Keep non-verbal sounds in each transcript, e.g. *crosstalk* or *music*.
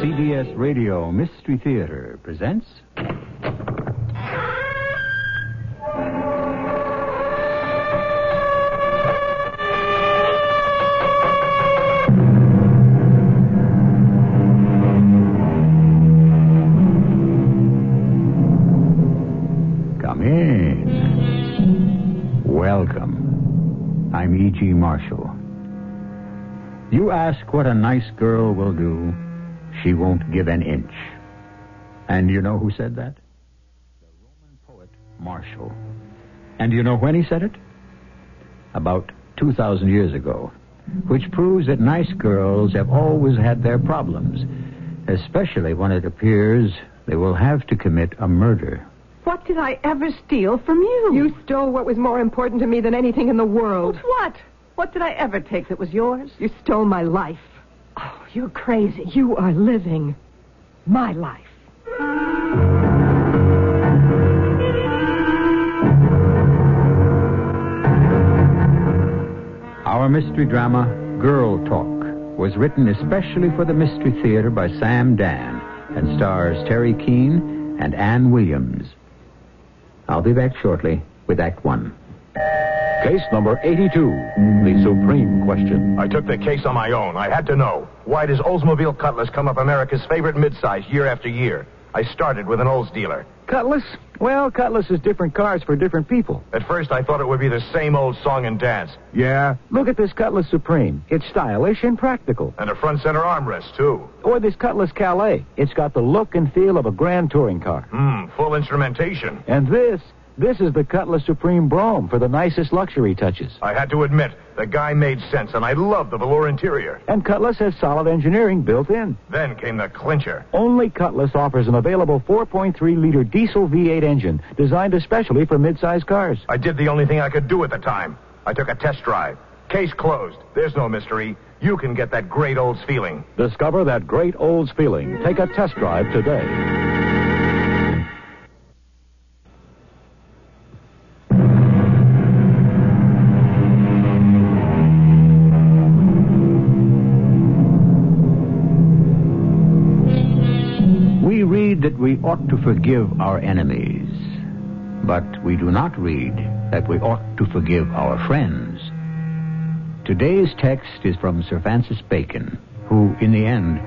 CBS Radio Mystery Theater presents. Come in. Welcome. I'm E.G. Marshall. You ask what a nice girl will do, she won't give an inch. And you know who said that? The Roman poet Martial. And you know when he said it? About 2,000 years ago. Which proves that nice girls have always had their problems, especially when it appears they will have to commit a murder. What did I ever steal from you? You stole what was more important to me than anything in the world. What? What did I ever take that was yours? You stole my life. Oh, you're crazy. You are living my life. Our mystery drama, Girl Talk, was written especially for the Mystery Theater by Sam Dann and stars Teri Keane and Ann Williams. I'll be back shortly with Act One. Case number 82, the supreme question. I took the case on my own. I had to know. Why does Oldsmobile Cutlass come up America's favorite midsize year after year? I started with an Olds dealer. Cutlass? Well, Cutlass is different cars for different people. At first, I thought it would be the same old song and dance. Yeah? Look at this Cutlass Supreme. It's stylish and practical. And a front center armrest, too. Or this Cutlass Calais. It's got the look and feel of a grand touring car. Hmm, full instrumentation. And this, this is the Cutlass Supreme Brougham for the nicest luxury touches. I had to admit, the guy made sense, and I love the velour interior. And Cutlass has solid engineering built in. Then came the clincher. Only Cutlass offers an available 4.3-liter diesel V8 engine designed especially for midsize cars. I did the only thing I could do at the time. I took a test drive. Case closed. There's no mystery. You can get that great Olds feeling. Discover that great Olds feeling. Take a test drive today. That we ought to forgive our enemies, but we do not read that we ought to forgive our friends. Today's text is from Sir Francis Bacon, who, in the end,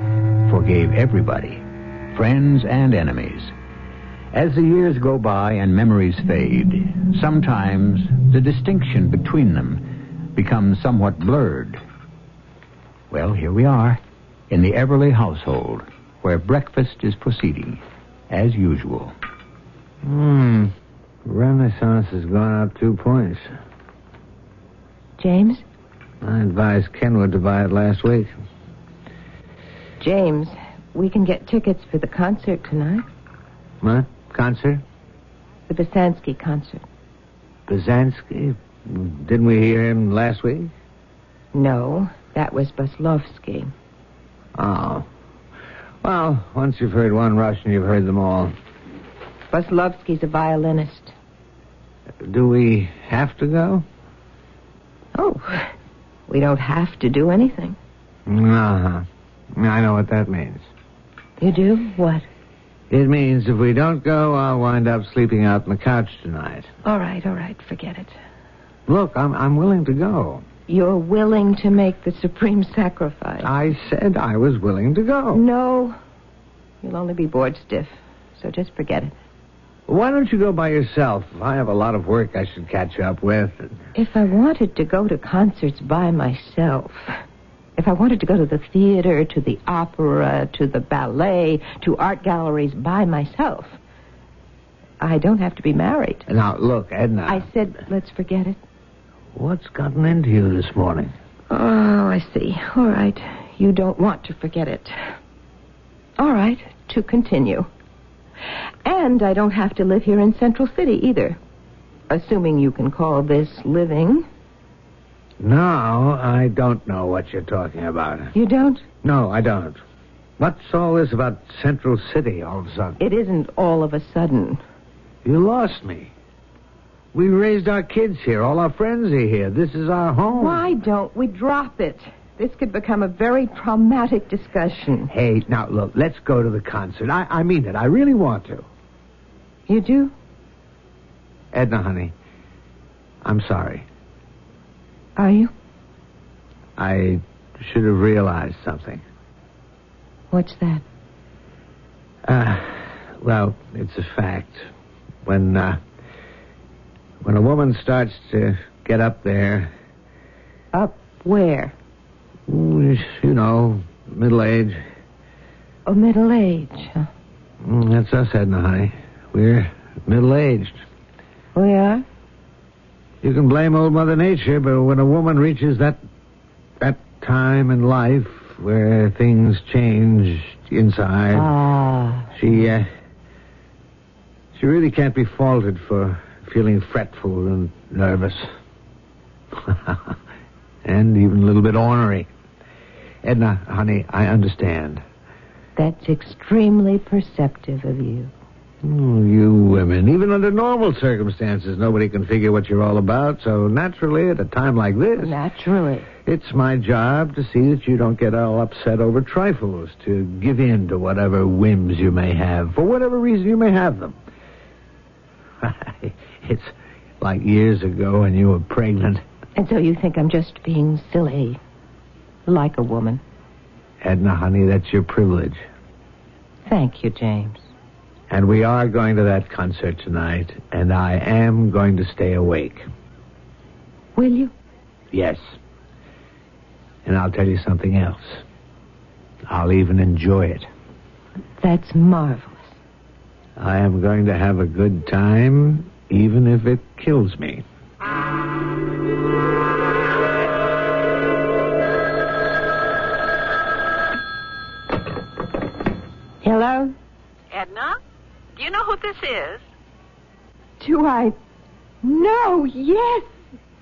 forgave everybody, friends and enemies. As the years go by and memories fade, sometimes the distinction between them becomes somewhat blurred. Well, here we are, in the Everly household, where breakfast is proceeding, as usual. Hmm. Renaissance has gone up two points. James? I advised Kenwood to buy it last week. James, we can get tickets for the concert tonight. What? Concert? The Basansky concert. Bazansky? Didn't we hear him last week? No, that was Baslovsky. Oh. Well, once you've heard one Russian, you've heard them all. Baslovsky's a violinist. Do we have to go? Oh, we don't have to do anything. Uh-huh. I know what that means. You do? What? It means if we don't go, I'll wind up sleeping out on the couch tonight. All right, all right, forget it. Look, I'm, I'm willing to go. You're willing to make the supreme sacrifice. I said I was willing to go. No. You'll only be bored stiff. So just forget it. Why don't you go by yourself? I have a lot of work I should catch up with. If I wanted to go to concerts by myself, if I wanted to go to the theater, to the opera, to the ballet, to art galleries by myself, I don't have to be married. Now, look, Edna. I said, let's forget it. What's gotten into you this morning? Oh, I see. All right. You don't want to forget it. All right. to continue. And I don't have to live here in Central City either. Assuming you can call this living. No, I don't know what you're talking about. You don't? No, I don't. What's all this about Central City all of a sudden? It isn't all of a sudden. You lost me. We raised our kids here. All our friends are here. This is our home. Why don't we drop it? This could become a very traumatic discussion. Hey, now look, let's go to the concert. I, I mean it. I really want to. You do? Edna, honey, I'm sorry. Are you? I should have realized something. What's that? Uh, well, it's a fact. When, uh, when a woman starts to get up there, Up where? mm, you know, middle age, Oh, middle age. huh? mm, that's us, Edna, honey. We're middle aged. We are? You can blame old Mother Nature, but when a woman reaches that that time in life where things change inside, Ah. she uh, she really can't be faulted for feeling fretful and nervous, *laughs* and even a little bit ornery. Edna, honey, I understand. That's extremely perceptive of you. Oh, you women. Even under normal circumstances, nobody can figure what you're all about. So naturally, at a time like this, Naturally. it's my job to see that you don't get all upset over trifles, to give in to whatever whims you may have, for whatever reason you may have them. *laughs* it's like years ago when you were pregnant. And so you think I'm just being silly. Like a woman. Edna, honey, that's your privilege. Thank you, James. And we are going to that concert tonight, and I am going to stay awake. Will you? Yes. And I'll tell you something else. I'll even enjoy it. That's marvelous. I am going to have a good time, even if it kills me. Hello? Edna, do you know who this is? Do I? No, yes.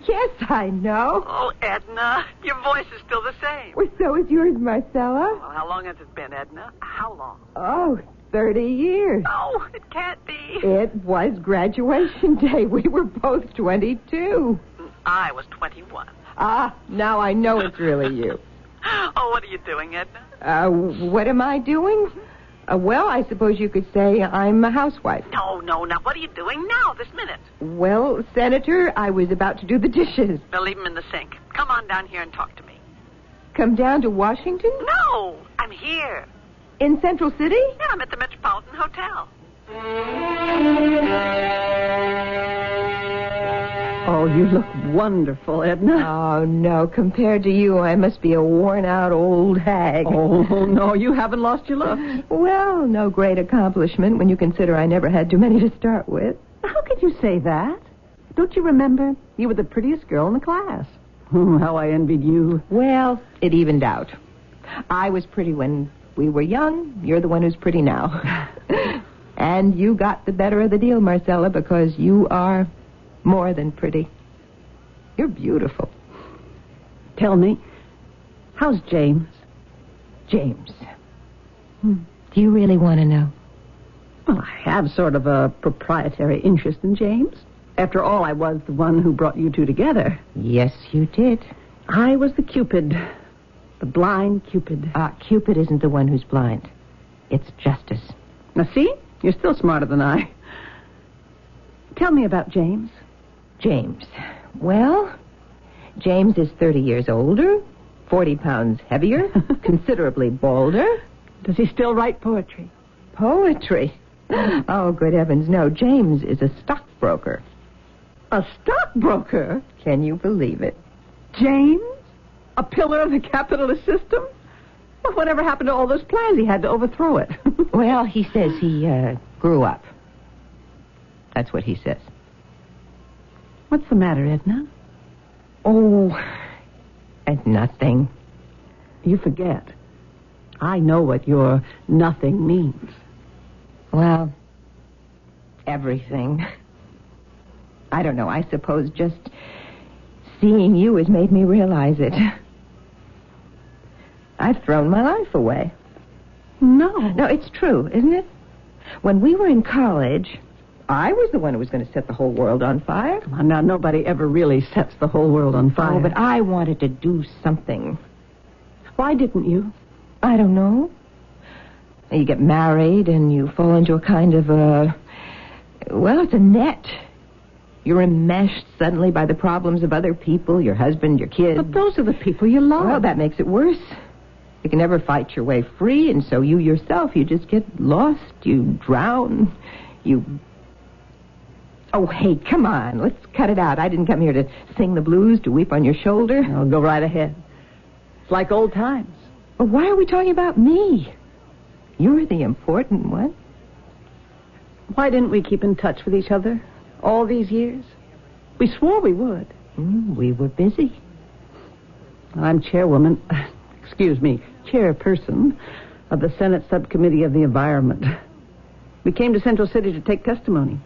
Yes, I know. Oh, Edna, your voice is still the same. Well, so is yours, Marcella. Well, how long has it been, Edna? How long? Oh, 30 years. Oh, it can't be. It was graduation day. We were both 22. I was 21. Ah, now I know it's really you. *laughs* Oh, what are you doing, Edna? Uh, what am I doing? Uh, well, I suppose you could say I'm a housewife. No, no, now what are you doing now, this minute? Well, Senator, I was about to do the dishes. Now leave them in the sink. Come on down here and talk to me. Come down to Washington? No, I'm here. In Central City? Yeah, I'm at the Metropolitan Hotel. Oh, you look wonderful, Edna. Oh, no. Compared to you, I must be a worn out old hag. Oh, no, you haven't lost your looks. Well, no great accomplishment when you consider I never had too many to start with. How could you say that? Don't you remember? You were the prettiest girl in the class. Oh, how I envied you. Well, it evened out. I was pretty when we were young. You're the one who's pretty now. *laughs* and you got the better of the deal, Marcella, because you are more than pretty. You're beautiful. Tell me, how's James? James. Hmm. Do you really want to know? Well, I have sort of a proprietary interest in James. After all, I was the one who brought you two together. Yes, you did. I was the Cupid. The blind Cupid. Uh, Cupid isn't the one who's blind. It's Justice. Now, see? You're still smarter than I. Tell me about James. James. Well, James is 30 years older, 40 pounds heavier, *laughs* considerably balder. Does he still write poetry? Poetry. Oh, good heavens, no. James is a stockbroker. A stockbroker? Can you believe it? James? A pillar of the capitalist system? Well, whatever happened to all those plans? He had to overthrow it. *laughs* Well, he says he uh, grew up. That's what he says. What's the matter, Edna? Oh, and nothing. You forget. I know what your nothing means. Well, everything. I don't know. I suppose just seeing you has made me realize it. I've thrown my life away. No. No, it's true, isn't it? When we were in college, I was the one who was going to set the whole world on fire. Come on, now, nobody ever really sets the whole world on oh, fire. Oh, but I wanted to do something. Why didn't you? I don't know. You get married and you fall into a kind of a. Well, it's a net. You're enmeshed suddenly by the problems of other people, your husband, your kids. But those are the people you love. Well, that makes it worse. You can never fight your way free, and so you yourself, you just get lost, you drown, you. Oh, hey, come on, let's cut it out. I didn't come here to sing the blues, to weep on your shoulder. I'll go right ahead. It's like old times. But why are we talking about me? You're the important one. Why didn't we keep in touch with each other all these years? We swore we would. Mm, we were busy. I'm chairwoman, *laughs* excuse me, chairperson of the Senate Subcommittee of the Environment. We came to Central City to take testimony.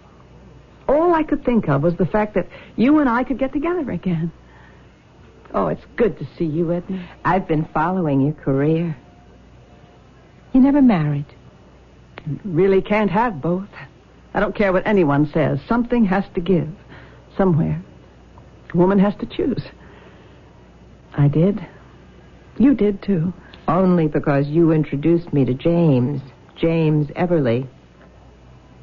All I could think of was the fact that you and I could get together again. Oh, it's good to see you, Edna. I've been following your career. You never married. Really can't have both. I don't care what anyone says. Something has to give. Somewhere. A woman has to choose. I did. You did, too. Only because you introduced me to James. James Everly.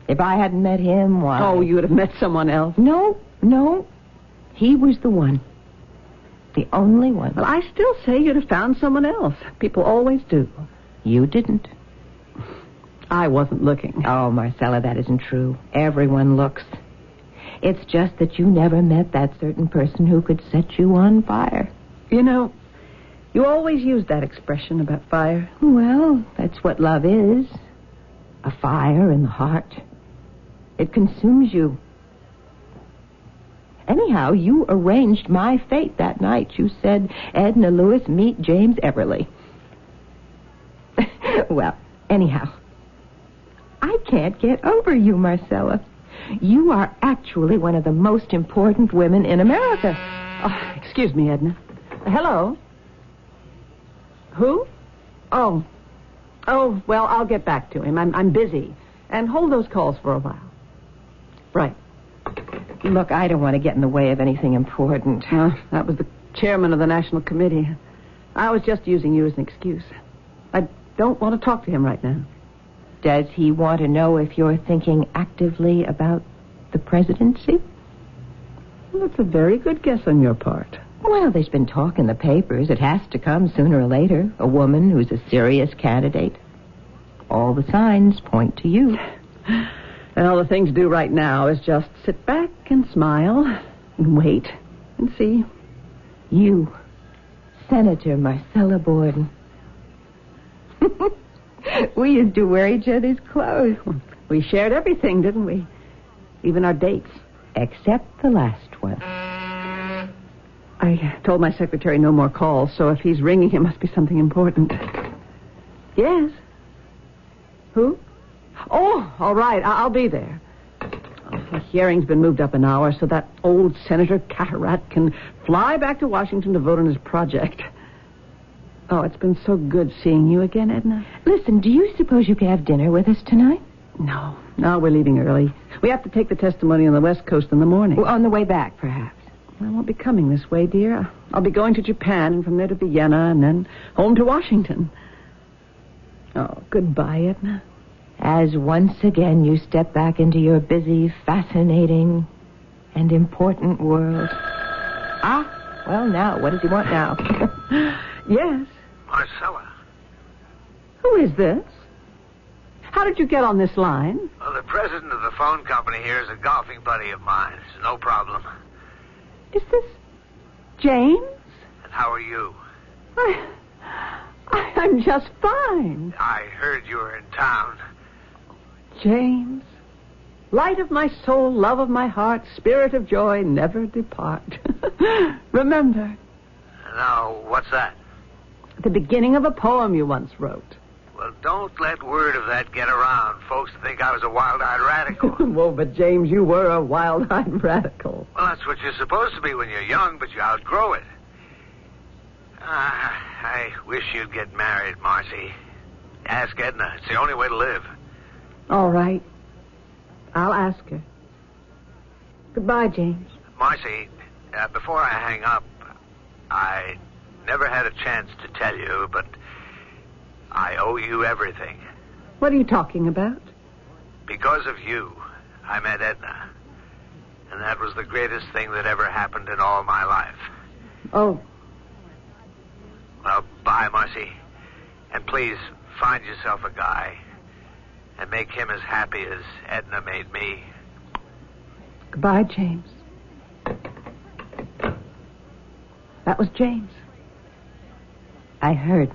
If I hadn't met him, why? Oh, you would have met someone else. No, no. He was the one. The only one. Well, I still say you'd have found someone else. People always do. You didn't. I wasn't looking. Oh, Marcella, that isn't true. Everyone looks. It's just that you never met that certain person who could set you on fire. You know, you always use that expression about fire. Well, that's what love is a fire in the heart. It consumes you. Anyhow, you arranged my fate that night. You said, Edna Lewis, meet James Everly. *laughs* well, anyhow, I can't get over you, Marcella. You are actually one of the most important women in America. Oh, excuse me, Edna. Hello? Who? Oh. Oh, well, I'll get back to him. I'm, I'm busy. And hold those calls for a while. Right. Look, I don't want to get in the way of anything important. That was the chairman of the National Committee. I was just using you as an excuse. I don't want to talk to him right now. Does he want to know if you're thinking actively about the presidency? Well, that's a very good guess on your part. Well, there's been talk in the papers. It has to come sooner or later. A woman who's a serious candidate. All the signs point to you. *sighs* And all the thing to do right now is just sit back and smile and wait and see. You, Senator Marcella Borden. *laughs* *laughs* we used to wear each other's clothes. We shared everything, didn't we? Even our dates. Except the last one. I told my secretary no more calls, so if he's ringing, it must be something important. Yes. Who? Oh, all right. I- I'll be there. Oh, the hearing's been moved up an hour so that old Senator Cataract can fly back to Washington to vote on his project. Oh, it's been so good seeing you again, Edna. Listen, do you suppose you could have dinner with us tonight? No, no, we're leaving early. We have to take the testimony on the West Coast in the morning. Well, on the way back, perhaps. I won't be coming this way, dear. I'll be going to Japan and from there to Vienna and then home to Washington. Oh, goodbye, Edna. As once again you step back into your busy, fascinating, and important world. Ah, well, now, what does he want now? *laughs* yes. Marcella. Who is this? How did you get on this line? Well, the president of the phone company here is a golfing buddy of mine. It's no problem. Is this James? And how are you? I, I, I'm just fine. I heard you were in town. James, light of my soul, love of my heart, spirit of joy, never depart. *laughs* Remember, Now, what's that? The beginning of a poem you once wrote. Well, don't let word of that get around. Folks think I was a wild-eyed radical. *laughs* well, but James, you were a wild-eyed *laughs* radical. Well, that's what you're supposed to be when you're young, but you outgrow it. Ah, I wish you'd get married, Marcy. Ask Edna. It's the only way to live. All right. I'll ask her. Goodbye, James. Marcy, uh, before I hang up, I never had a chance to tell you, but I owe you everything. What are you talking about? Because of you, I met Edna. And that was the greatest thing that ever happened in all my life. Oh, Well, bye, Marcy. And please find yourself a guy and make him as happy as Edna made me. goodbye, James. That was James. I heard.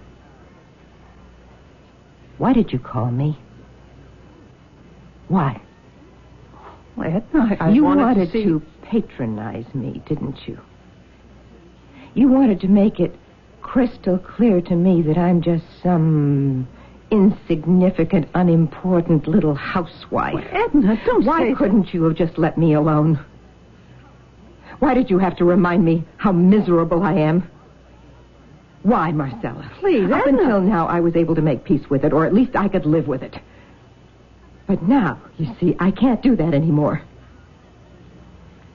Why did you call me? Why? Well, Edna, I, I you wanted, wanted to, see... to patronize me, didn't you? You wanted to make it crystal clear to me that I'm just some insignificant, unimportant little housewife. Well, Edna, don't Why say couldn't you have just let me alone? Why did you have to remind me how miserable I am? Why, Marcella? Please, Up Edna. until now, I was able to make peace with it, or at least I could live with it. But now, you see, I can't do that anymore.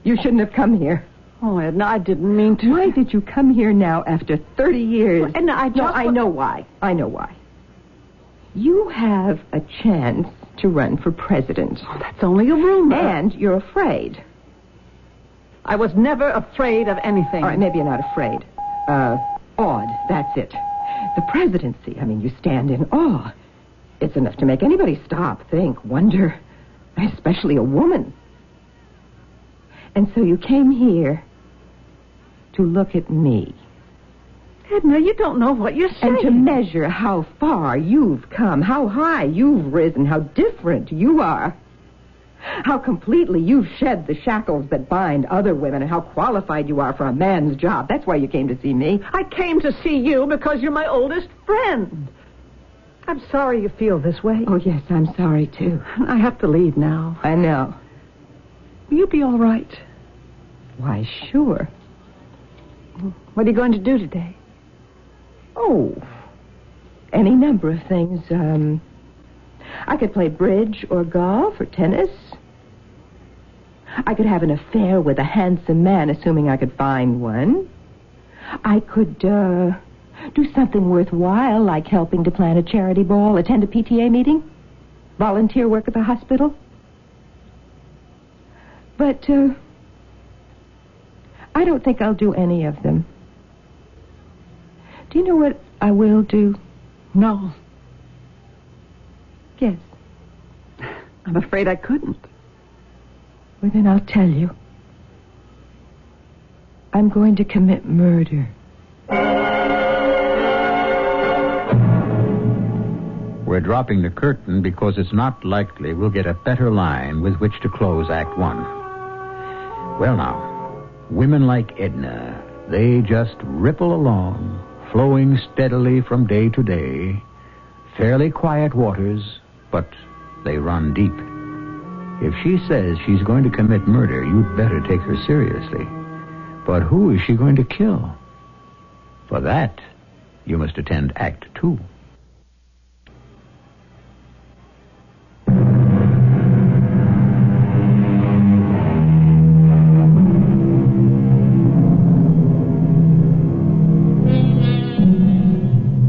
You shouldn't have come here. Oh, Edna, I didn't mean to. Why did you come here now after 30 years? Well, Edna, I No, I know why. I know why. You have a chance to run for president. Oh, that's only a rumor. And you're afraid. I was never afraid of anything. All right, maybe you're not afraid. Uh, awed. That's it. The presidency. I mean, you stand in awe. It's enough to make anybody stop, think, wonder, especially a woman. And so you came here to look at me Edna, you don't know what you're saying. and to measure how far you've come, how high you've risen, how different you are. How completely you've shed the shackles that bind other women, and how qualified you are for a man's job. That's why you came to see me. I came to see you because you're my oldest friend. I'm sorry you feel this way. Oh, yes, I'm sorry, too. I have to leave now. I know. Will you be all right? Why, sure. What are you going to do today? Oh, any number of things. Um, I could play bridge or golf or tennis. I could have an affair with a handsome man, assuming I could find one. I could uh, do something worthwhile, like helping to plan a charity ball, attend a PTA meeting, volunteer work at the hospital. But uh, I don't think I'll do any of them. Do you know what I will do? No. Yes. I'm afraid I couldn't. Well, then I'll tell you. I'm going to commit murder. We're dropping the curtain because it's not likely we'll get a better line with which to close Act One. Well, now, women like Edna, they just ripple along, flowing steadily from day to day. Fairly quiet waters, but they run deep. If she says she's going to commit murder, you'd better take her seriously. But who is she going to kill? For that, you must attend Act Two.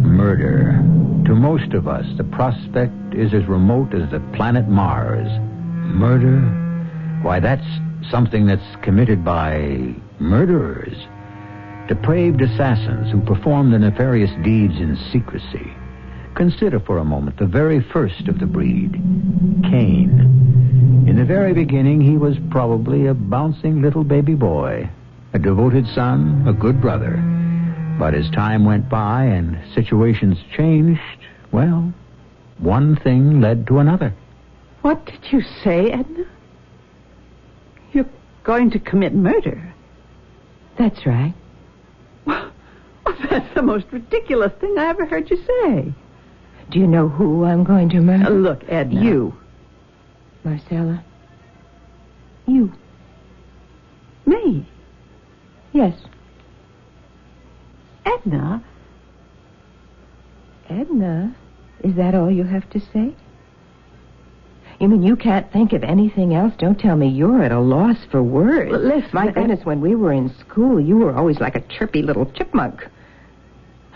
Murder. To most of us, the prospect is as remote as the planet Mars. Murder? Why, that's something that's committed by murderers. Depraved assassins who perform their nefarious deeds in secrecy. Consider for a moment the very first of the breed, Cain. In the very beginning, he was probably a bouncing little baby boy, a devoted son, a good brother. But as time went by and situations changed, well, one thing led to another. What did you say, Edna? You're going to commit murder. That's right. *laughs* Well, that's the most ridiculous thing I ever heard you say. Do you know who I'm going to murder? Uh, look, Edna. You. Marcella. You. Me? Yes. Edna? Edna? Is that all you have to say? You mean you can't think of anything else? Don't tell me you're at a loss for words. Well, listen, My goodness, when we were in school, you were always like a chirpy little chipmunk.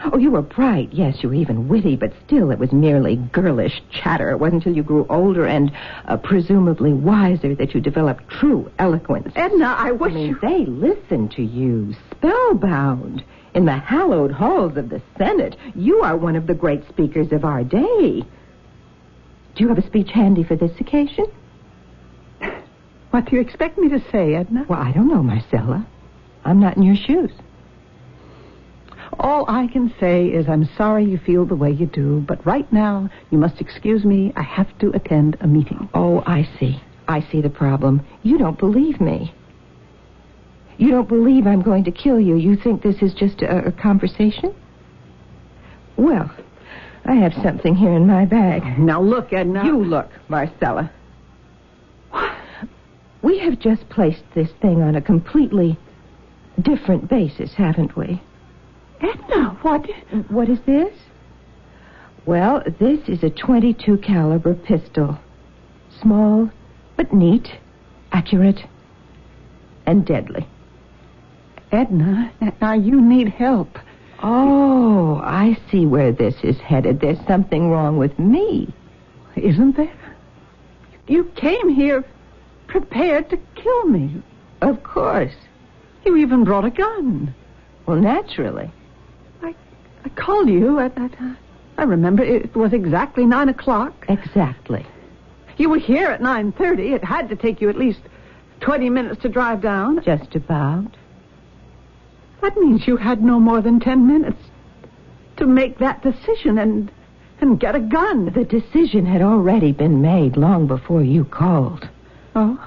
Oh, you were bright. Yes, you were even witty, but still it was merely girlish chatter. It wasn't until you grew older and uh, presumably wiser that you developed true eloquence. Edna, I wish I mean, you... they listened to you, spellbound. In the hallowed halls of the Senate, you are one of the great speakers of our day. Do you have a speech handy for this occasion? What do you expect me to say, Edna? Well, I don't know, Marcella. I'm not in your shoes. All I can say is I'm sorry you feel the way you do, but right now you must excuse me. I have to attend a meeting. Oh, I see. I see the problem. You don't believe me. You don't believe I'm going to kill you. You think this is just a, a conversation? Well, I have something here in my bag. Now look, Edna. You look, Marcella. We have just placed this thing on a completely different basis, haven't we? Edna, what? What is this? Well, this is a 22 caliber pistol. Small, but neat, accurate, and deadly. Edna, now you need help. Oh, I see where this is headed. There's something wrong with me. Isn't there? You came here prepared to kill me. Of course. You even brought a gun. Well, naturally. I, I called you at, that time. I remember it was exactly nine o'clock. Exactly. You were here at nine thirty. It had to take you at least twenty minutes to drive down. Just about. That means you had no more than ten minutes to make that decision and and get a gun. The decision had already been made long before you called. Oh,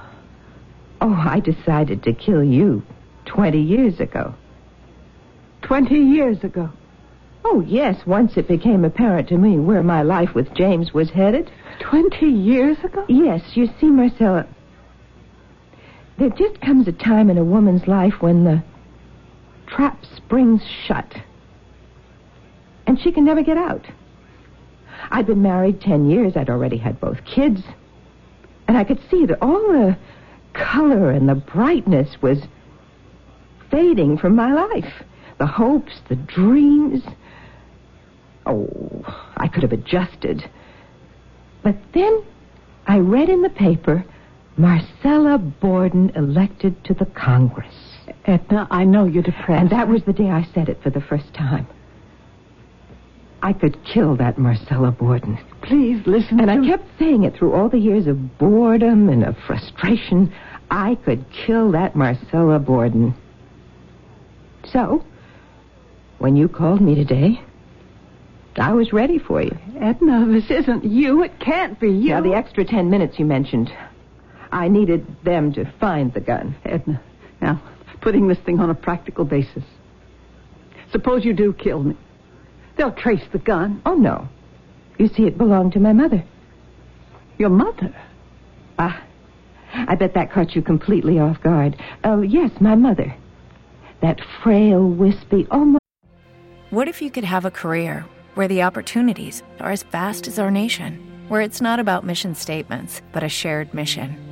Oh, I decided to kill you 20 years ago. twenty years ago. Oh, yes, once it became apparent to me where my life with James was headed. Twenty years ago? Yes, you see, Marcella, there just comes a time in a woman's life when the trap springs shut. And she can never get out. I'd been married ten years. I'd already had both kids. And I could see that all the color and the brightness was fading from my life. The hopes, the dreams. Oh, I could have adjusted. But then I read in the paper Marcella Borden elected to the Congress. Edna, I know you're depressed. And that was the day I said it for the first time. I could kill that Marcella Borden. Please listen And I kept saying it through all the years of boredom and of frustration. I could kill that Marcella Borden. So, when you called me today, I was ready for you. Edna, this isn't you. It can't be you. Now, the extra ten minutes you mentioned, I needed them to find the gun. Edna, now, putting this thing on a practical basis. Suppose you do kill me. They'll trace the gun. Oh, no. You see, it belonged to my mother. Your mother. Ah, I bet that caught you completely off guard. Oh, yes, my mother. That frail, wispy, almost. What if you could have a career where the opportunities are as vast as our nation, where it's not about mission statements, but a shared mission?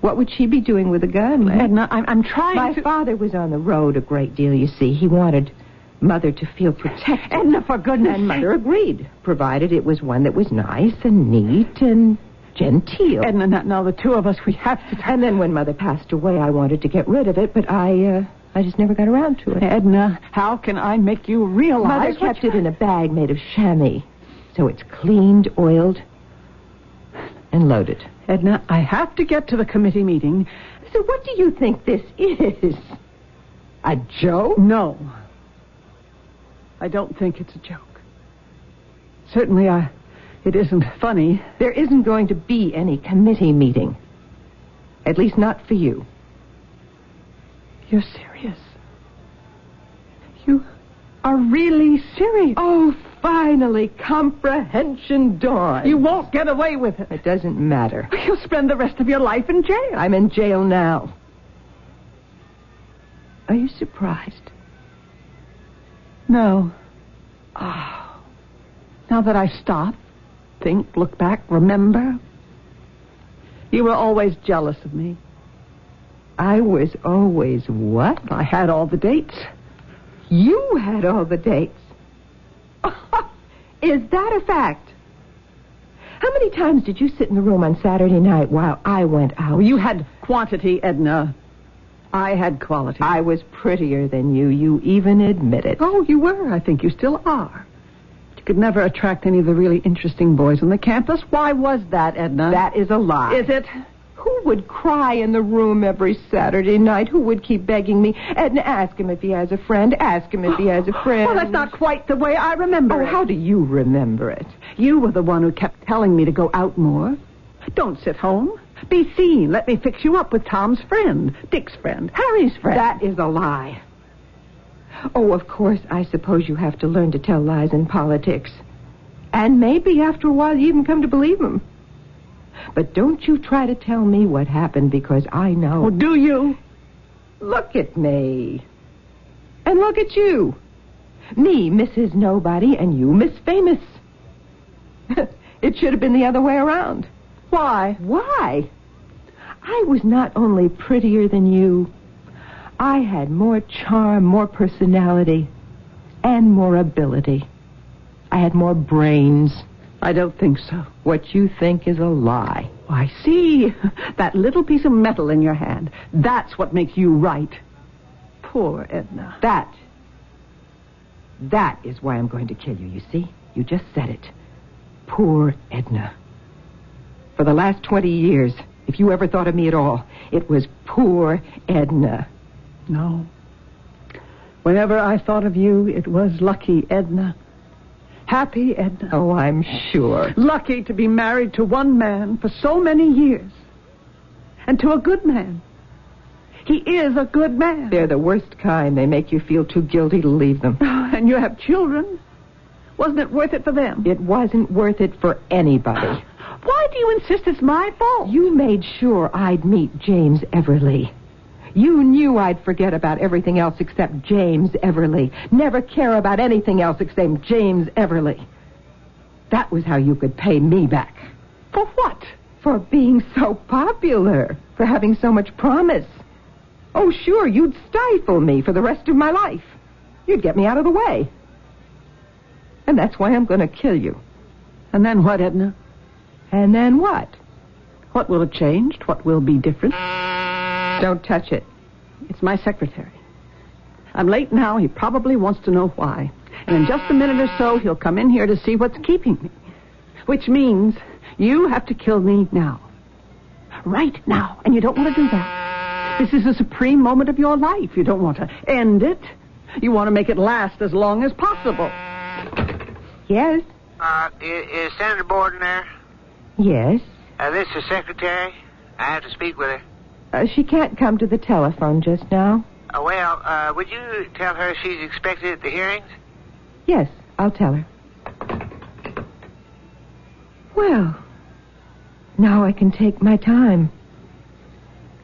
What would she be doing with a gun? Edna, I'm, I'm trying My to... father was on the road a great deal, you see. He wanted Mother to feel protected. Edna, for goodness And Mother agreed, provided it was one that was nice and neat and genteel. Edna, now, now the two of us, we have to... And then when Mother passed away, I wanted to get rid of it, but I, uh, I just never got around to it. Edna, how can I make you realize... Mother kept it in a bag made of chamois, so it's cleaned, oiled, and loaded. Edna, I have to get to the committee meeting. So what do you think this is? A joke? No. I don't think it's a joke. Certainly, I, it isn't funny. There isn't going to be any committee meeting. At least not for you. You're serious. You are really serious. Oh, finally, comprehension dawn. You won't get away with it. It doesn't matter. You'll spend the rest of your life in jail. I'm in jail now. Are you surprised? No. Oh. Now that I stop, think, look back, remember, you were always jealous of me. I was always what? I had all the dates. You had all the dates. *laughs* Is that a fact? How many times did you sit in the room on Saturday night while I went out? Well, you had quantity, Edna. I had quality. I was prettier than you. You even admit it. Oh, you were. I think you still are. You could never attract any of the really interesting boys on the campus. Why was that, Edna? That is a lie. Is it? Who would cry in the room every Saturday night? Who would keep begging me? And ask him if he has a friend. Ask him if he has a *gasps* friend. Well, that's not quite the way I remember Oh, it. how do you remember it? You were the one who kept telling me to go out more. Don't sit home. Be seen. Let me fix you up with Tom's friend, Dick's friend, Harry's friend. That is a lie. Oh, of course, I suppose you have to learn to tell lies in politics. And maybe after a while you even come to believe them. But don't you try to tell me what happened because I know. Oh, do you? Look at me. And look at you. Me, Mrs. Nobody, and you, Miss Famous. *laughs* it should have been the other way around. Why? Why? I was not only prettier than you, I had more charm, more personality, and more ability. I had more brains. I don't think so. What you think is a lie. Oh, I see. *laughs* That little piece of metal in your hand. That's what makes you right. Poor Edna. That. That is why I'm going to kill you, you see? You just said it. Poor Edna. For the last 20 years, if you ever thought of me at all, it was poor Edna. No. Whenever I thought of you, it was lucky Edna. Happy Edna. Oh, I'm sure. Lucky to be married to one man for so many years. And to a good man. He is a good man. They're the worst kind. They make you feel too guilty to leave them. Oh, *laughs* And you have children. Wasn't it worth it for them? It wasn't worth it for anybody. *gasps* Why do you insist it's my fault? You made sure I'd meet James Everly. You knew I'd forget about everything else except James Everly. Never care about anything else except James Everly. That was how you could pay me back. For what? For being so popular. For having so much promise. Oh, sure, you'd stifle me for the rest of my life. You'd get me out of the way. And that's why I'm going to kill you. And then what, Edna? And then what? What will have changed? What will be different? Don't touch it. It's my secretary. I'm late now. He probably wants to know why. And in just a minute or so, he'll come in here to see what's keeping me. Which means you have to kill me now. Right now. And you don't want to do that. This is the supreme moment of your life. You don't want to end it. You want to make it last as long as possible. Yes? Uh, is, is Senator Borden there? Yes. Uh, this is Secretary. I have to speak with her. Uh, she can't come to the telephone just now. Uh, well, uh, would you tell her she's expected at the hearings? Yes, I'll tell her. Well, now I can take my time.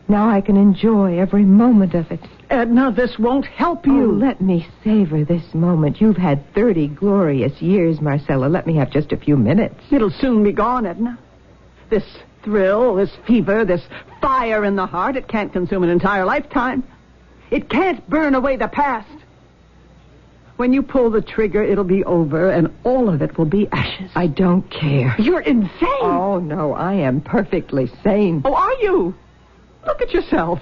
Now I can enjoy every moment of it. Edna, this won't help Oh, you. let me savor this moment. You've had 30 glorious years, Marcella. Let me have just a few minutes. It'll soon be gone, Edna. This thrill, this fever, this fire in the heart, it can't consume an entire lifetime. It can't burn away the past. When you pull the trigger, it'll be over, and all of it will be ashes. I don't care. You're insane. Oh, no, I am perfectly sane. Oh, are you? Look at yourself.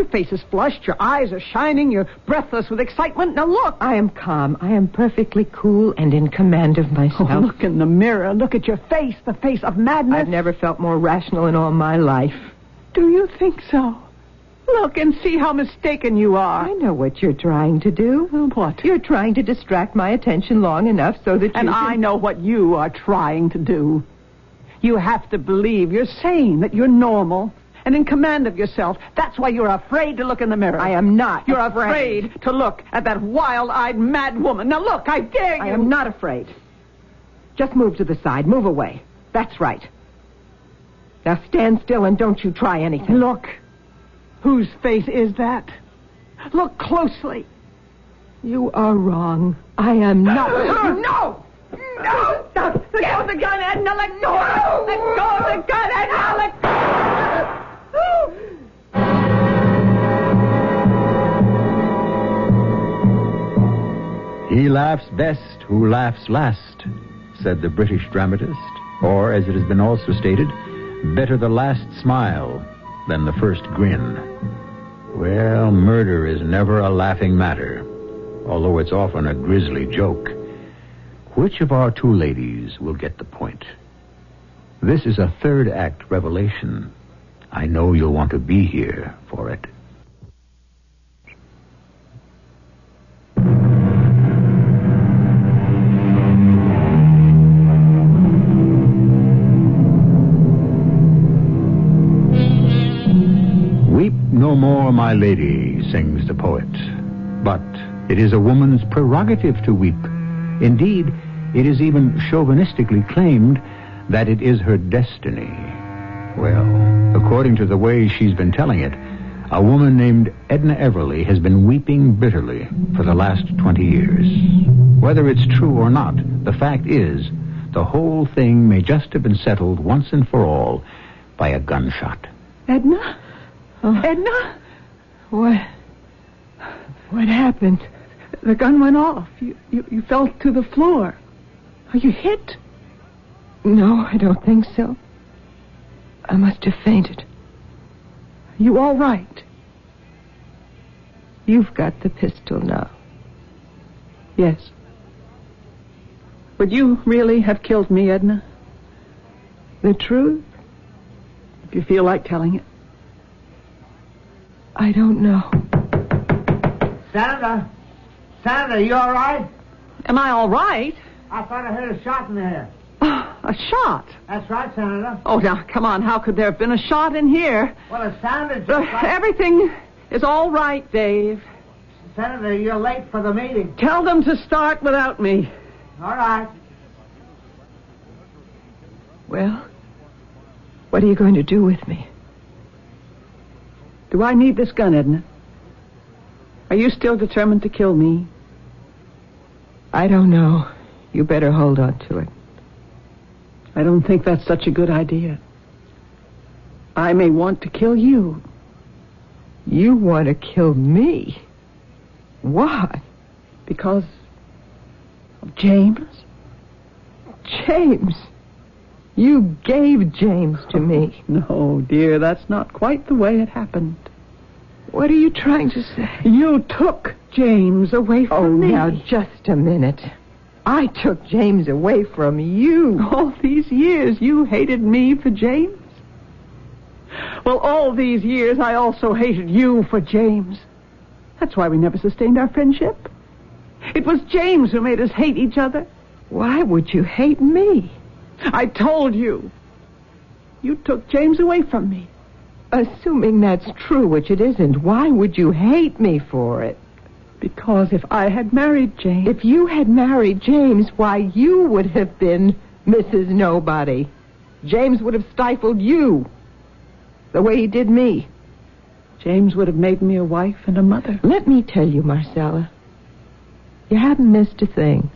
Your face is flushed, your eyes are shining, you're breathless with excitement. Now look. I am calm. I am perfectly cool and in command of oh, myself. Oh, look in the mirror. Look at your face, the face of madness. I've never felt more rational in all my life. Do you think so? Look and see how mistaken you are. I know what you're trying to do. What? You're trying to distract my attention long enough so that you And can... I know what you are trying to do. You have to believe you're sane, that you're normal, and in command of yourself. That's why you're afraid to look in the mirror. I am not You're afraid. afraid to look at that wild-eyed mad woman. Now look, I dare you. I am not afraid. Just move to the side. Move away. That's right. Now stand still and don't you try anything. Look. Whose face is that? Look closely. You are wrong. I am not. *laughs* no! No! Stop! Let go of the gun, Edna! Let go! Let go of the gun, Edna! Let He laughs best who laughs last, said the British dramatist. Or, as it has been also stated, better the last smile than the first grin. Well, murder is never a laughing matter, although it's often a grisly joke. Which of our two ladies will get the point? This is a third act revelation. I know you'll want to be here for it. No more, my lady, sings the poet. But it is a woman's prerogative to weep. Indeed, it is even chauvinistically claimed that it is her destiny. Well, according to the way she's been telling it, a woman named Edna Everly has been weeping bitterly for the last 20 years. Whether it's true or not, the fact is, the whole thing may just have been settled once and for all by a gunshot. Edna? Uh-huh. Edna? What? What happened? The gun went off. You, you, you fell to the floor. Are you hit? No, I don't think so. I must have fainted. Are you all right? You've got the pistol now. Yes. Would you really have killed me, Edna? The truth? If you feel like telling it. I don't know. Senator? Senator, you all right? Am I all right? I thought I heard a shot in there. A shot? That's right, Senator. Oh, now, come on. How could there have been a shot in here? Well, it sounded Uh, like... everything is all right, Dave. Senator, you're late for the meeting. Tell them to start without me. All right. Well, what are you going to do with me? Do I need this gun, Edna? Are you still determined to kill me? I don't know. You better hold on to it. I don't think that's such a good idea. I may want to kill you. You want to kill me? Why? Because of James? James. You gave James to me. No, dear, that's not quite the way it happened. What are you trying to say? You took James away from Oh, me. now just a minute. I took James away from you. All these years you hated me for James? Well, all these years I also hated you for James. That's why we never sustained our friendship. It was James who made us hate each other. Why would you hate me? I told you. You took James away from me. Assuming that's true, which it isn't, why would you hate me for it? Because if I had married James. If you had married James, why, you would have been Mrs. Nobody. James would have stifled you the way he did me. James would have made me a wife and a mother. Let me tell you, Marcella, you haven't missed a thing.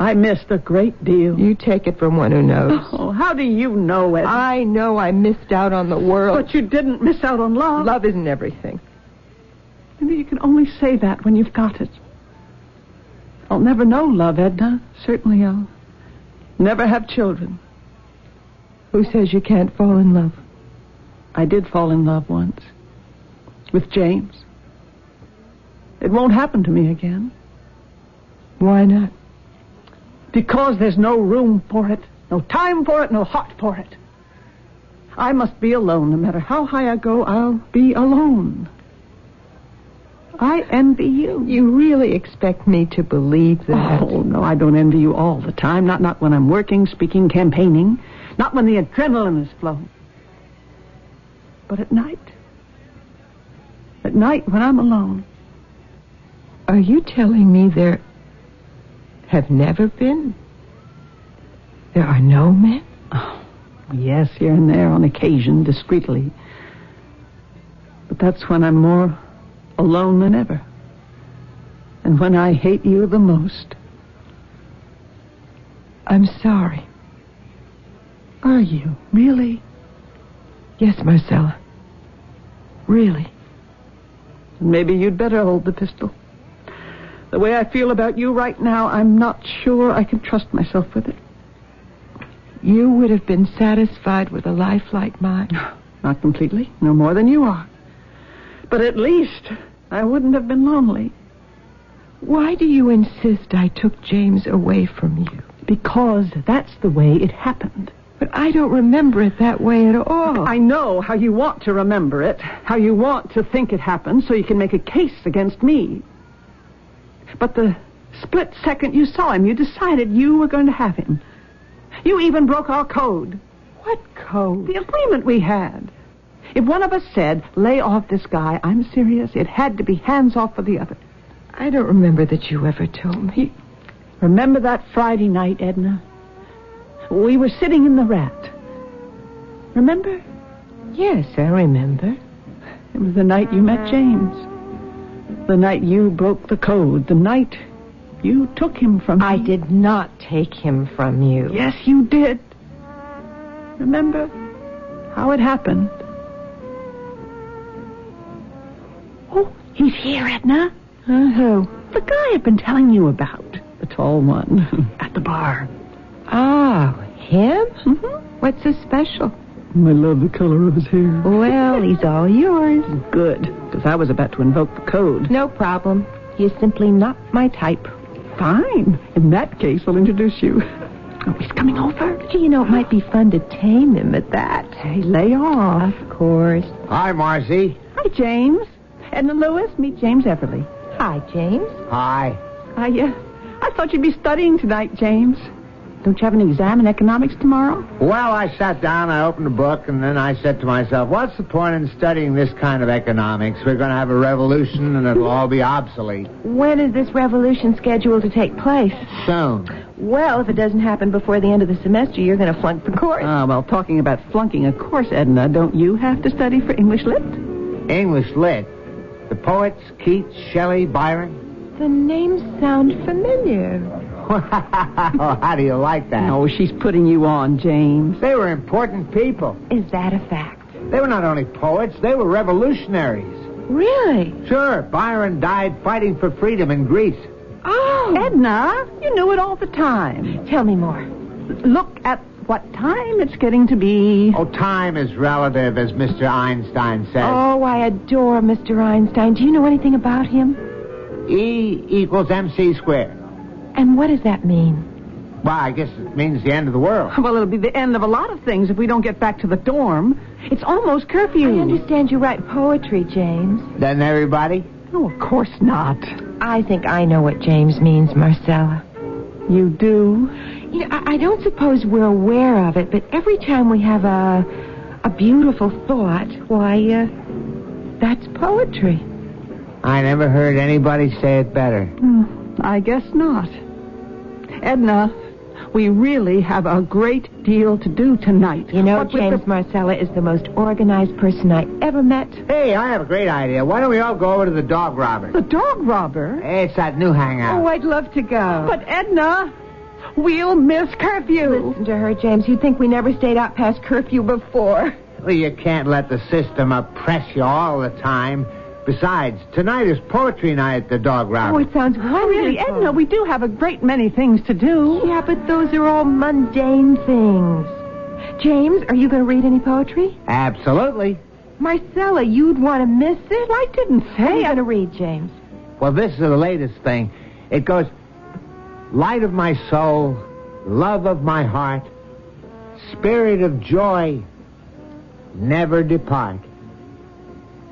I missed a great deal. You take it from one who knows. Oh, how do you know, Ed? I know I missed out on the world. But you didn't miss out on love. Love isn't everything. Maybe you can only say that when you've got it. I'll never know love, Edna. Certainly I'll never have children. Who says you can't fall in love? I did fall in love once. With James. It won't happen to me again. Why not? Because there's no room for it, no time for it, no heart for it. I must be alone. No matter how high I go, I'll be alone. I envy you. You really expect me to believe that? Oh, no, I don't envy you all the time. Not, not when I'm working, speaking, campaigning. Not when the adrenaline is flowing. But at night. At night when I'm alone. Are you telling me there have never been? There are no men? Oh, yes, here and there on occasion, discreetly. But that's when I'm more alone than ever. And when I hate you the most. I'm sorry. Are you? Really? Yes, Marcella. Really. Maybe you'd better hold the pistol. The way I feel about you right now, I'm not sure I can trust myself with it. You would have been satisfied with a life like mine. Not completely, no more than you are. But at least I wouldn't have been lonely. Why do you insist I took James away from you? Because that's the way it happened. But I don't remember it that way at all. I know how you want to remember it, how you want to think it happened so you can make a case against me. But the split second you saw him, you decided you were going to have him. You even broke our code. What code? The agreement we had. If one of us said, lay off this guy, I'm serious, it had to be hands off for the other. I don't remember that you ever told me. Remember that Friday night, Edna? We were sitting in the rat. Remember? Yes, I remember. It was the night you met James. The night you broke the code. The night you took him from me. I did not take him from you. Yes, you did. Remember how it happened? Oh, he's here, Edna. Uh, who? The guy I've been telling you about. The tall one. *laughs* At the bar. Oh, him? Mm-hmm. What's so special? I love the color of his hair. Well, he's all yours. Good, because I was about to invoke the code. No problem. He is simply not my type. Fine. In that case, I'll introduce you. Oh, he's coming over. Gee, you know, it might be fun to tame him at that. Hey, lay off. Of course. Hi, Marcy. Hi, James. Edna Lewis, meet James Everly. Hi, James. Hi. I, uh, I thought you'd be studying tonight, James. Don't you have an exam in economics tomorrow? Well, I sat down, I opened a book, and then I said to myself, what's the point in studying this kind of economics? We're going to have a revolution, and it'll all be obsolete. When is this revolution scheduled to take place? Soon. Well, if it doesn't happen before the end of the semester, you're going to flunk the course. Ah, well, talking about flunking a course, Edna, don't you have to study for English Lit? English lit. The poets, Keats, Shelley, Byron. the names sound familiar. *laughs* How do you like that? No, she's putting you on, James. They were important people. Is that a fact? They were not only poets, they were revolutionaries. Really? Sure, Byron died fighting for freedom in Greece. Oh. Edna, you knew it all the time. Tell me more. Look at what time it's getting to be. Oh, time is relative, as Mr. Einstein says. Oh, I adore Mr. Einstein. Do you know anything about him? E equals MC squared. And what does that mean? Well, I guess it means the end of the world. Well, it'll be the end of a lot of things if we don't get back to the dorm. It's almost curfew. I understand you write poetry, James. Doesn't everybody? Oh, of course not. I think I know what James means, Marcella. You do? You know, I, I don't suppose we're aware of it, but every time we have a a beautiful thought, why, uh, that's poetry. I never heard anybody say it better. Hmm, I guess not. Edna, we really have a great deal to do tonight. You know, What James the- Marcella is the most organized person I ever met. Hey, I have a great idea. Why don't we all go over to the dog robber? The dog robber? Hey, it's that new hangout. Oh, I'd love to go. But Edna, we'll miss curfew. Listen to her, James. You'd think we never stayed out past curfew before. Well, you can't let the system oppress you all the time. Besides, tonight is poetry night at the dog round. Oh, it sounds wonderful. Oh, really, Edna, we do have a great many things to do. Yeah, but those are all mundane things. James, are you going to read any poetry? Absolutely. Marcella, you'd want to miss it. I didn't What are say you I... going to read, James? Well, this is the latest thing. It goes, light of my soul, love of my heart, spirit of joy, never depart.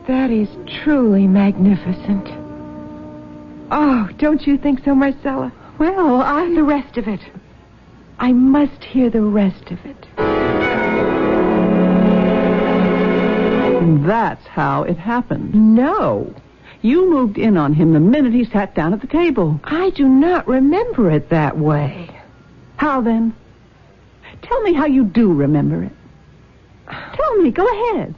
That is truly magnificent. Oh, don't you think so, Marcella? Well, I'm The rest of it. I must hear the rest of it. That's how it happened. No. You moved in on him the minute he sat down at the table. I do not remember it that way. How then? Tell me how you do remember it. Tell me, go ahead.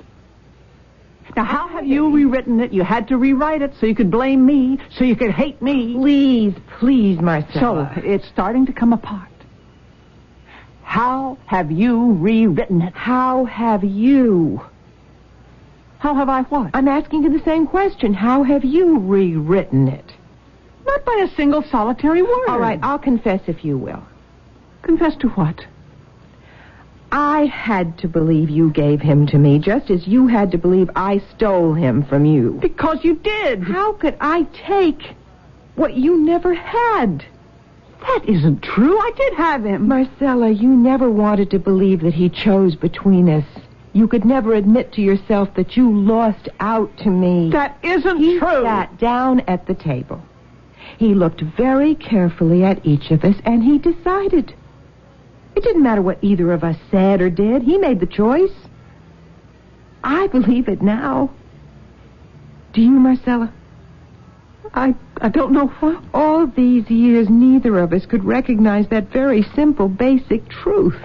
Now, how have you rewritten it? You had to rewrite it so you could blame me, so you could hate me. Please, please, Marcel. So, it's starting to come apart. How have you rewritten it? How have you? How have I what? I'm asking you the same question. How have you rewritten it? Not by a single solitary word. All right, I'll confess if you will. Confess to what? I had to believe you gave him to me, just as you had to believe I stole him from you. Because you did. How could I take what you never had? That isn't true. I did have him. Marcella, you never wanted to believe that he chose between us. You could never admit to yourself that you lost out to me. That isn't he true. sat down at the table. He looked very carefully at each of us and he decided. It didn't matter what either of us said or did. He made the choice. I believe it now. Do you, Marcella? I, I don't know what. All these years, neither of us could recognize that very simple, basic truth.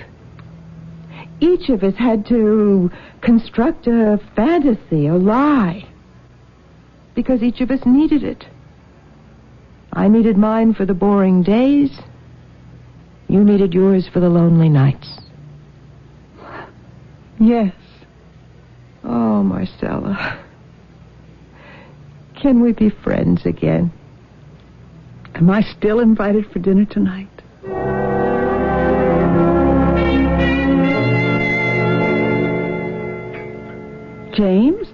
Each of us had to construct a fantasy, a lie, because each of us needed it. I needed mine for the boring days. You needed yours for the lonely nights. Yes. Oh, Marcella. Can we be friends again? Am I still invited for dinner tonight? James,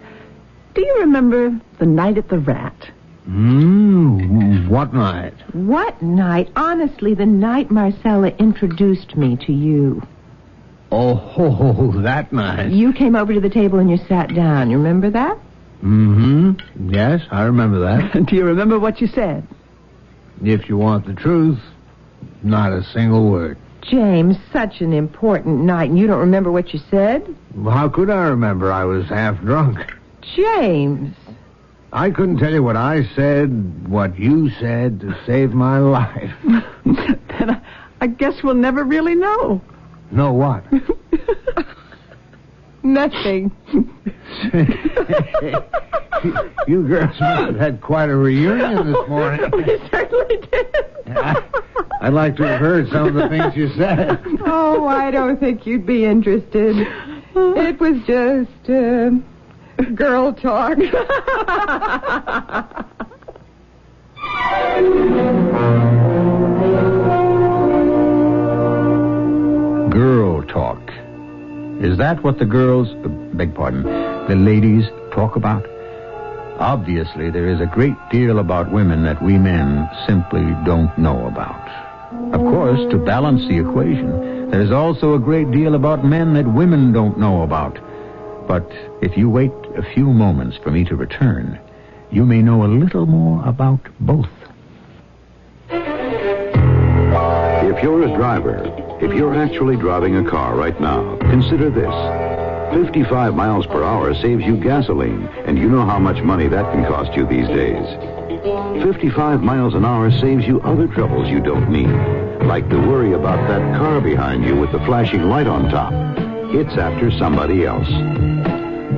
do you remember the night at the Rat? Hmm, what night? What night? Honestly, the night Marcella introduced me to you. Oh, ho, ho, ho, that night. You came over to the table and you sat down. You remember that? Mm-hmm. Yes, I remember that. *laughs* do you remember what you said? if you want the truth, not a single word. James, such an important night, and you don't remember what you said? How could I remember? I was half drunk. James. I couldn't tell you what I said, what you said to save my life. *laughs* then I, I guess we'll never really know. know what? *laughs* Nothing. *laughs* you girls must have had quite a reunion this morning. we certainly did. I'd like to have heard some of the things you said. Oh, I don't think you'd be interested. It was just uh, girl talk. *laughs* Girl talk. Is that what the girls, uh, beg pardon, the ladies talk about? Obviously, there is a great deal about women that we men simply don't know about. Of course, to balance the equation, there is also a great deal about men that women don't know about. But if you wait a few moments for me to return, you may know a little more about both. If you're a driver, if you're actually driving a car right now, consider this. 55 miles per hour saves you gasoline, and you know how much money that can cost you these days. 55 miles an hour saves you other troubles you don't need, like the worry about that car behind you with the flashing light on top. It's after somebody else.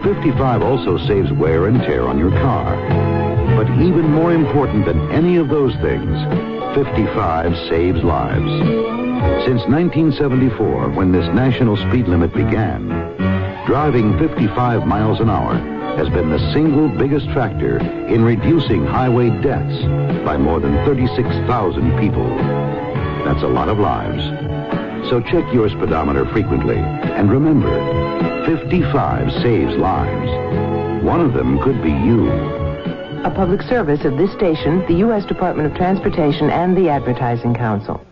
55 also saves wear and tear on your car. But even more important than any of those things, 55 saves lives. Since 1974, when this national speed limit began, driving 55 miles an hour has been the single biggest factor in reducing highway deaths by more than 36,000 people. That's a lot of lives. So check your speedometer frequently. And remember, 55 saves lives. One of them could be you. A public service of this station, the U.S. Department of Transportation, and the Advertising Council.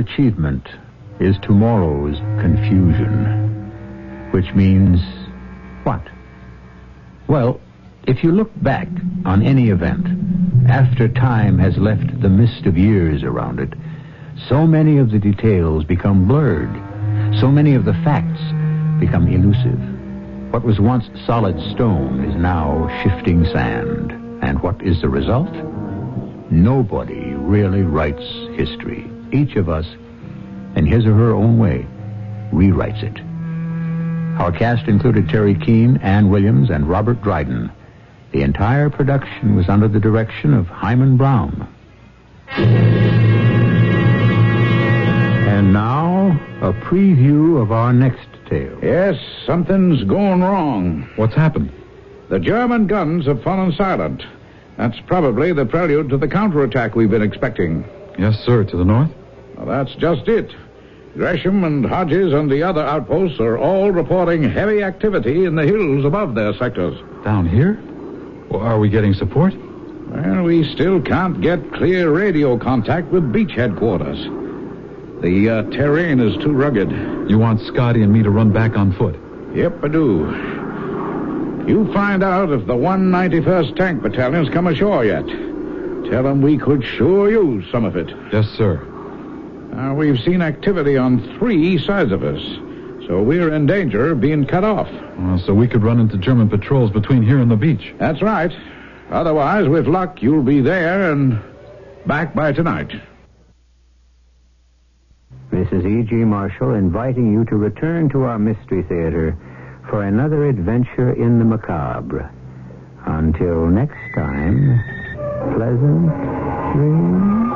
Achievement is tomorrow's confusion. Which means what? Well, if you look back on any event, after time has left the mist of years around it, so many of the details become blurred. So many of the facts become elusive. What was once solid stone is now shifting sand. And what is the result? Nobody really writes history. Each of us, in his or her own way, rewrites it. Our cast included Teri Keane, Ann Williams, and Robert Dryden. The entire production was under the direction of Himan Brown. And now, a preview of our next tale. Yes, something's going wrong. What's happened? The German guns have fallen silent. That's probably the prelude to the counterattack we've been expecting. Yes, sir. To the north? Well, that's just it. Gresham and Hodges and the other outposts are all reporting heavy activity in the hills above their sectors. Down here? Well, are we getting support? Well, we still can't get clear radio contact with beach headquarters. The uh, terrain is too rugged. You want Scotty and me to run back on foot? Yep, I do. You find out if the 191st Tank Battalion's come ashore yet. Tell them we could sure use some of it. Yes, sir. Now, we've seen activity on three sides of us, so we're in danger of being cut off. Well, so we could run into German patrols between here and the beach. That's right. Otherwise, with luck, you'll be there and back by tonight. This is E.G. Marshall inviting you to return to our Mystery Theater for another adventure in the macabre. Until next time, pleasant dreams.